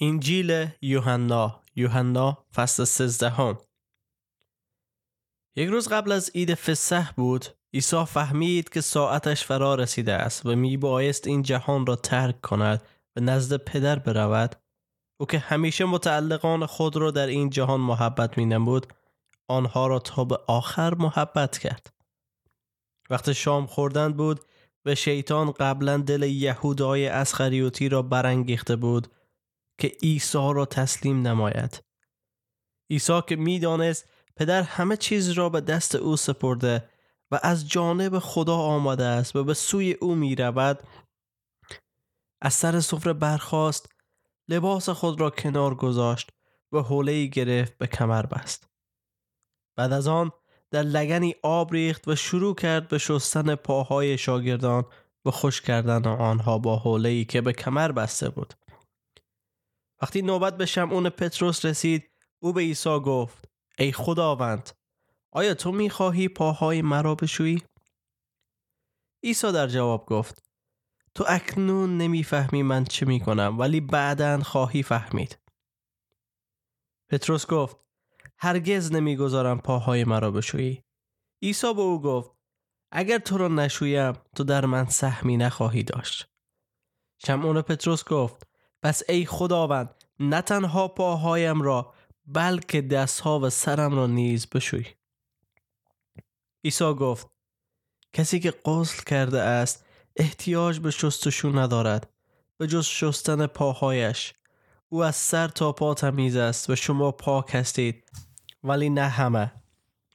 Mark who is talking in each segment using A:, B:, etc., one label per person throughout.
A: انجیل یوحنا یوحنا فصل 13 یک روز قبل از عید فسح بود عیسی فهمید که ساعتش فرا رسیده است و می بایست این جهان را ترک کند و نزد پدر برود. او که همیشه متعلقان خود را در این جهان محبت می نمود آنها را تا به آخر محبت کرد. وقت شام خوردن بود و شیطان قبلا دل یهودای اسخریوتی را برانگیخته بود که عیسی را تسلیم نماید. عیسی که می‌دانست پدر همه چیز را به دست او سپرده و از جانب خدا آمده است و به سوی او می رود از سر سفره برخاست لباس خود را کنار گذاشت و حوله گرفت به کمر بست. بعد از آن در لگنی آب ریخت و شروع کرد به شستن پاهای شاگردان و خوش کردن آنها با حوله که به کمر بسته بود. وقتی نوبت به شمعون پتروس رسید او به عیسی گفت ای خداوند آیا تو می‌خواهی پاهای مرا بشویی؟ عیسی در جواب گفت تو اکنون نمی‌فهمی من چه می‌کنم ولی بعدا خواهی فهمید. پتروس گفت هرگز نمی‌گذارم پاهای مرا بشویی. عیسی به او گفت اگر تو را نشویم تو در من سهمی نخواهی داشت. شمعون پتروس گفت پس ای خداوند نه تنها پاهایم را بلکه دستها و سرم را نیز بشوی. عیسی گفت کسی که غسل کرده است احتیاج به شستشو ندارد به جز شستن پاهایش. او از سر تا پا تمیز است و شما پاک هستید ولی نه همه.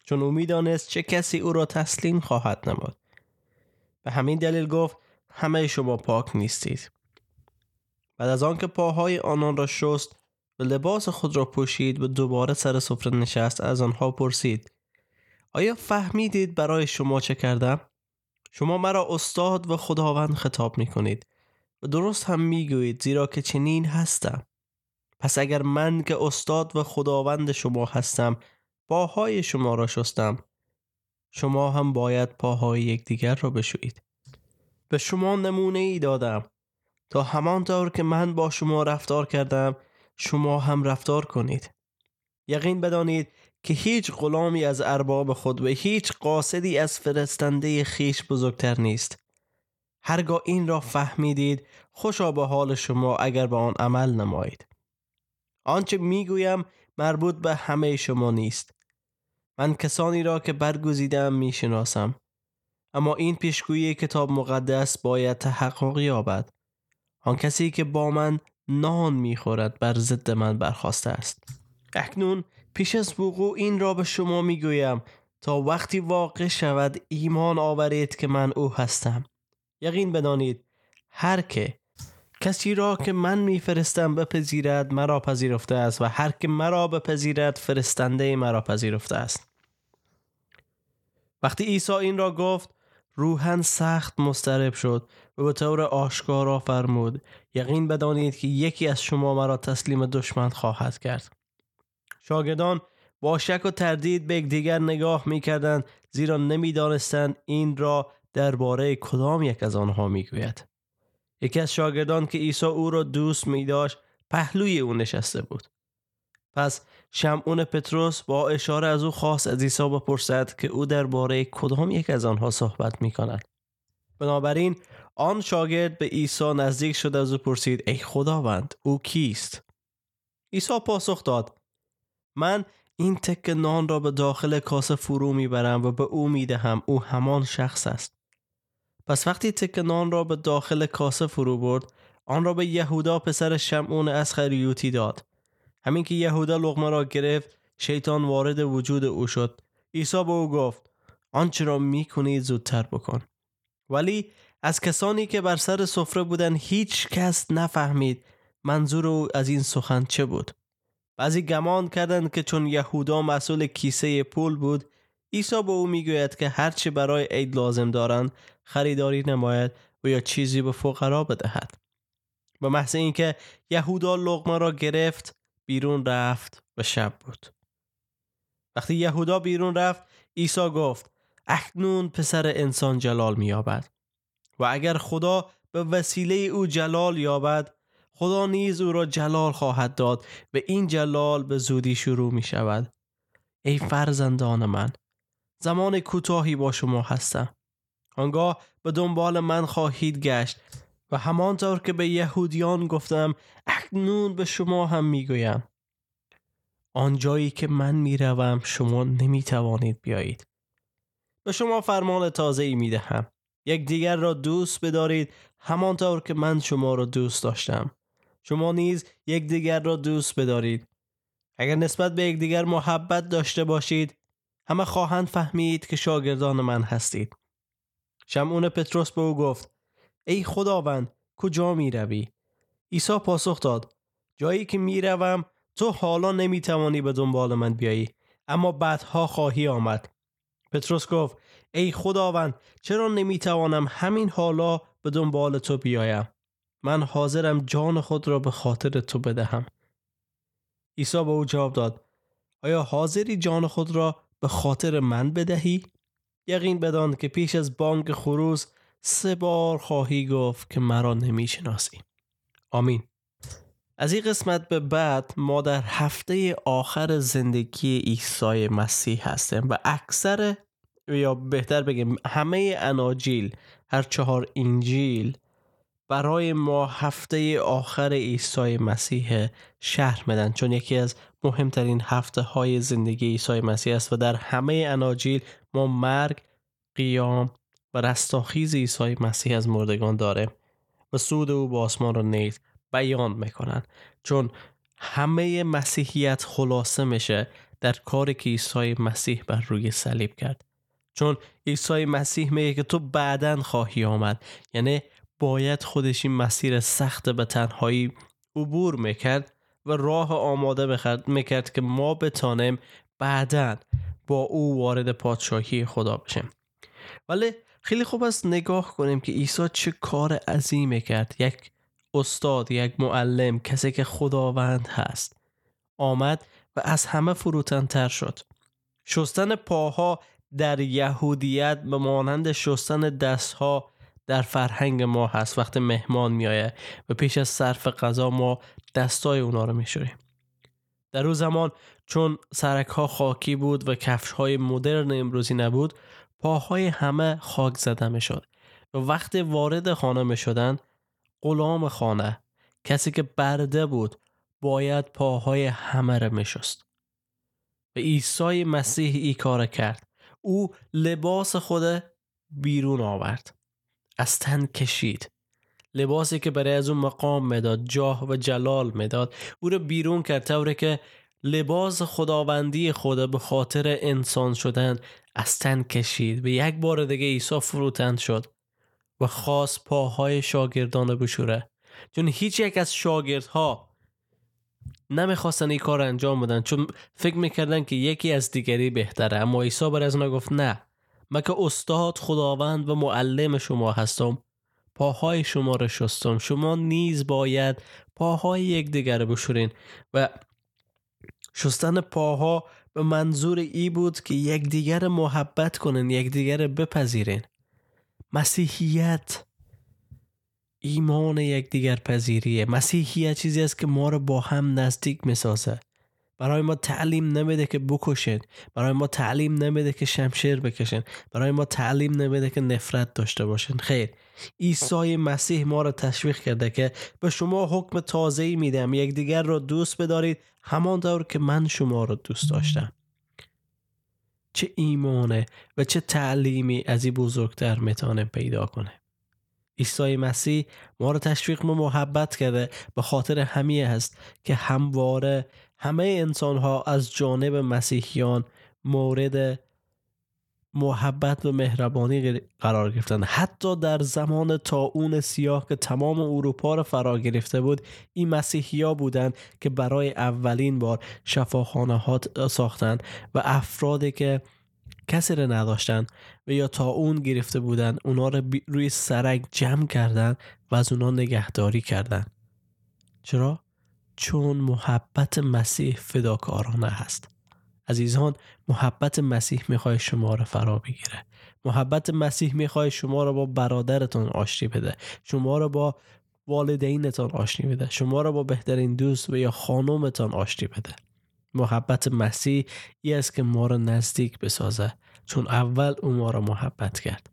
A: چون او می‌دانست چه کسی او را تسلیم خواهد نمود. به همین دلیل گفت همه شما پاک نیستید. بعد از آنکه پاهای آنان را شست و لباس خود را پوشید و دوباره سر سفره نشست از آنها پرسید آیا فهمیدید برای شما چه کردم؟ شما مرا استاد و خداوند خطاب می کنید و درست هم می گویید زیرا که چنین هستم. پس اگر من که استاد و خداوند شما هستم پاهای شما را شستم. شما هم باید پاهای یکدیگر را بشویید. به شما نمونه ای دادم. تا همانطور که من با شما رفتار کردم شما هم رفتار کنید. یقین بدانید که هیچ غلامی از ارباب خود و هیچ قاصدی از فرستنده خیش بزرگتر نیست. هرگاه این را فهمیدید خوشا به حال شما اگر به آن عمل نمایید. آنچه می‌گویم مربوط به همه شما نیست. من کسانی را که برگزیدم می‌شناسم. اما این پیشگویی کتاب مقدس باید تحقق یابد. آن کسی که با من نان می‌خورد بر ضد من برخواسته است. اکنون پیش از وقوع این را به شما می‌گویم تا وقتی واقع شود ایمان آورید که من او هستم. یقین بدانید هر که کسی را که من میفرستم بپذیرد مرا پذیرفته است و هر که مرا بپذیرد فرستنده مرا پذیرفته است. وقتی عیسی این را گفت روحن سخت مسترب شد و به طور آشکارا فرمود یقین بدانید که یکی از شما مرا تسلیم دشمن خواهد کرد. شاگردان با شک و تردید به دیگر نگاه می‌کردند زیرا نمی‌دانستند این را درباره کدام یک از آنها می‌گوید. یکی از شاگردان که عیسی او را دوست می داشت پهلوی او نشسته بود. پس شمعون پتروس با اشاره از او خواست از عیسی بپرسد که او درباره کدام یک از آنها صحبت می کند بنابراین آن شاگرد به عیسی نزدیک شد از او پرسید ای خداوند او کیست؟ عیسی پاسخ داد من این تک نان را به داخل کاسه فرو می‌برم و به او می‌دهم او همان شخص است. پس وقتی تک نان را به داخل کاسه فرو برد آن را به یهودا پسر شمعون اسخریوتی داد. همین که یهودا لغمه را گرفت شیطان وارد وجود او شد. عیسی به او گفت آنچه را می‌کنید زودتر بکن. ولی از کسانی که بر سر سفره بودند هیچ کس نفهمید منظور او از این سخن چه بود. بعضی گمان کردند که چون یهودا مسئول کیسه پول بود عیسی به او می‌گوید که هرچی برای عید لازم دارند خریداری نماید و یا چیزی به فقرا بدهد. به محض اینکه یهودا لغمه را گرفت بیرون رفت و شب بود. وقتی یهودا بیرون رفت عیسی گفت اکنون پسر انسان جلال مییابد. و اگر خدا به وسیله او جلال یابد خدا نیز او را جلال خواهد داد و این جلال به زودی شروع می شود ای فرزندان من زمان کوتاهی با شما هستم. آنگاه به دنبال من خواهید گشت و همانطور که به یهودیان گفتم اکنون به شما هم می‌گویم. آن جایی که من می‌روم شما نمی توانید بیایید. به شما فرمان تازه ای می دهم دیگر را دوست بدارید همانطور که من شما را دوست داشتم. شما نیز دیگر را دوست بدارید. اگر نسبت به یکدیگر محبت داشته باشید همه خواهند فهمید که شاگردان من هستید. شمعون پتروس به او گفت ای خداوند کجا می روی؟ عیسی پاسخ داد جایی که می روم تو حالا نمی توانی به دنبال من بیایی اما بعدها خواهی آمد. پتروس گفت ای خداوند چرا نمی توانم همین حالا به دنبال تو بیایم؟ من حاضرم جان خود را به خاطر تو بدهم. عیسی به او جواب داد آیا حاضری جان خود را به خاطر من بدهی؟ یقین بدان که پیش از بانگ خروز سه بار خواهی گفت که مرا نمی‌شناسی. آمین. از این قسمت به بعد ما در هفته آخر زندگی عیسی مسیح هستیم و اکثر یا بهتر بگیم همه اناجیل هر چهار انجیل برای ما هفته آخر عیسی مسیح شهر میدن. چون یکی از مهمترین هفته های زندگی عیسی مسیح است و در همه اناجیل ما مرگ قیام و رستاخیز عیسی مسیح از مردگان داره و سود او با آسمان را نیز بیان می‌کنن. چون همه مسیحیت خلاصه میشه در کاری که عیسی مسیح بر روی صلیب کرد. چون عیسی مسیح میگه که تو بعدا خواهی آمد. یعنی باید خودش این مسیر سخت به تنهایی عبور می‌کرد و راه آماده می‌کرد که ما بتانیم بعدا با او وارد پادشاهی خدا بشیم. ولی خیلی خوب است نگاه کنیم که عیسی چه کار عظیمه کرد. یک استاد یک معلم کسی که خداوند هست. آمد و از همه فروتنتر شد. شستن پاها در یهودیت به مانند شستن دستها در فرهنگ ما هست. وقتی مهمان میایه و پیش از صرف غذا ما دستای اونا رو میشوریم. در اون زمان چون سرک ها خاکی بود و کفش های مدرن امروزی نبود پاهای همه خاک زده می شد. و وقتی وارد خانه می شدن غلام خانه کسی که برده بود باید پاهای همه را می شست و عیسی مسیح ای کار کرد. او لباس خود بیرون آورد. از تن کشید. لباسی که برای از اون مقام می‌داد جاه و جلال می‌داد. او رو بیرون کرد طوری که لباس خداوندی خدا به خاطر انسان شدن از تن کشید. و یک بار دیگه عیسی فروتن شد و خاص پاهای شاگردان بشوره. چون هیچ یک از شاگردها نمی‌خواستن این کار انجام بدن چون فکر می‌کردن که یکی از دیگری بهتره. اما عیسی بر از گفت نه من که استاد خداوند و معلم شما هستم. پاهای شما را شستم. شما نیز باید پاهای یکدیگر بشورین. و شستن پاها به منظور ای بود که یکدیگر محبت کنن یکدیگر بپذیرین مسیحیت ایمان یکدیگر پذیریه. مسیحیت چیزی است که ما رو با هم نزدیک می‌سازه. برای ما تعلیم نمیده که بکشین برای ما تعلیم نمیده که شمشیر بکشین برای ما تعلیم نمیده که نفرت داشته باشین خیر. عیسی مسیح ما را تشویق کرده که به شما حکم تازه میدم. یکدیگر را دوست بدارید همانطور که من شما را دوست داشتم. چه ایمانه و چه تعلیمی از این بزرگتر می‌تونه پیدا کنه. عیسی مسیح ما را تشویق و محبت کرده به خاطر همیه هست که همواره همه انسان ها از جانب مسیحیان مورد محبت و مهربانی قرار گرفتن. حتی در زمان اون سیاه که تمام اروپا را فرا گرفته بود این مسیحی ها بودند که برای اولین بار شفاخانه ها ساختن و افرادی که کسی را نداشتن و یا تا اون گرفته بودن اونا رو روی سرک جمع کردن و از اونا نگهداری کردن. چرا؟ چون محبت مسیح فداکارانه هست. عزیزان محبت مسیح می‌خوای شما را فرا بگیره. محبت مسیح می‌خوای شما را با برادرتون آشتی بده. شما را با والدینتان آشنی بده. شما را با بهترین دوست و یا خانومتان آشتی بده. محبت مسیح ای است که ما را نزدیک بسازه. چون اول او ما را محبت کرد.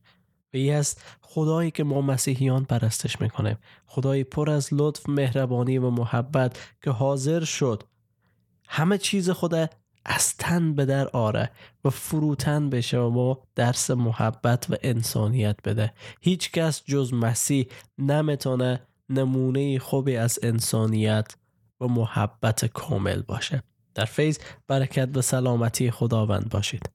A: و ای است خدایی که ما مسیحیان پرستش می‌کنیم. خدایی پر از لطف مهربانی و محبت که حاضر شد. همه چیز خود از تن به در آره و فروتن بشه و ما درس محبت و انسانیت بده. هیچ کس جز مسیح نمی‌تونه نمونه خوبی از انسانیت و محبت کامل باشه. در فیض برکت و سلامتی خداوند باشید.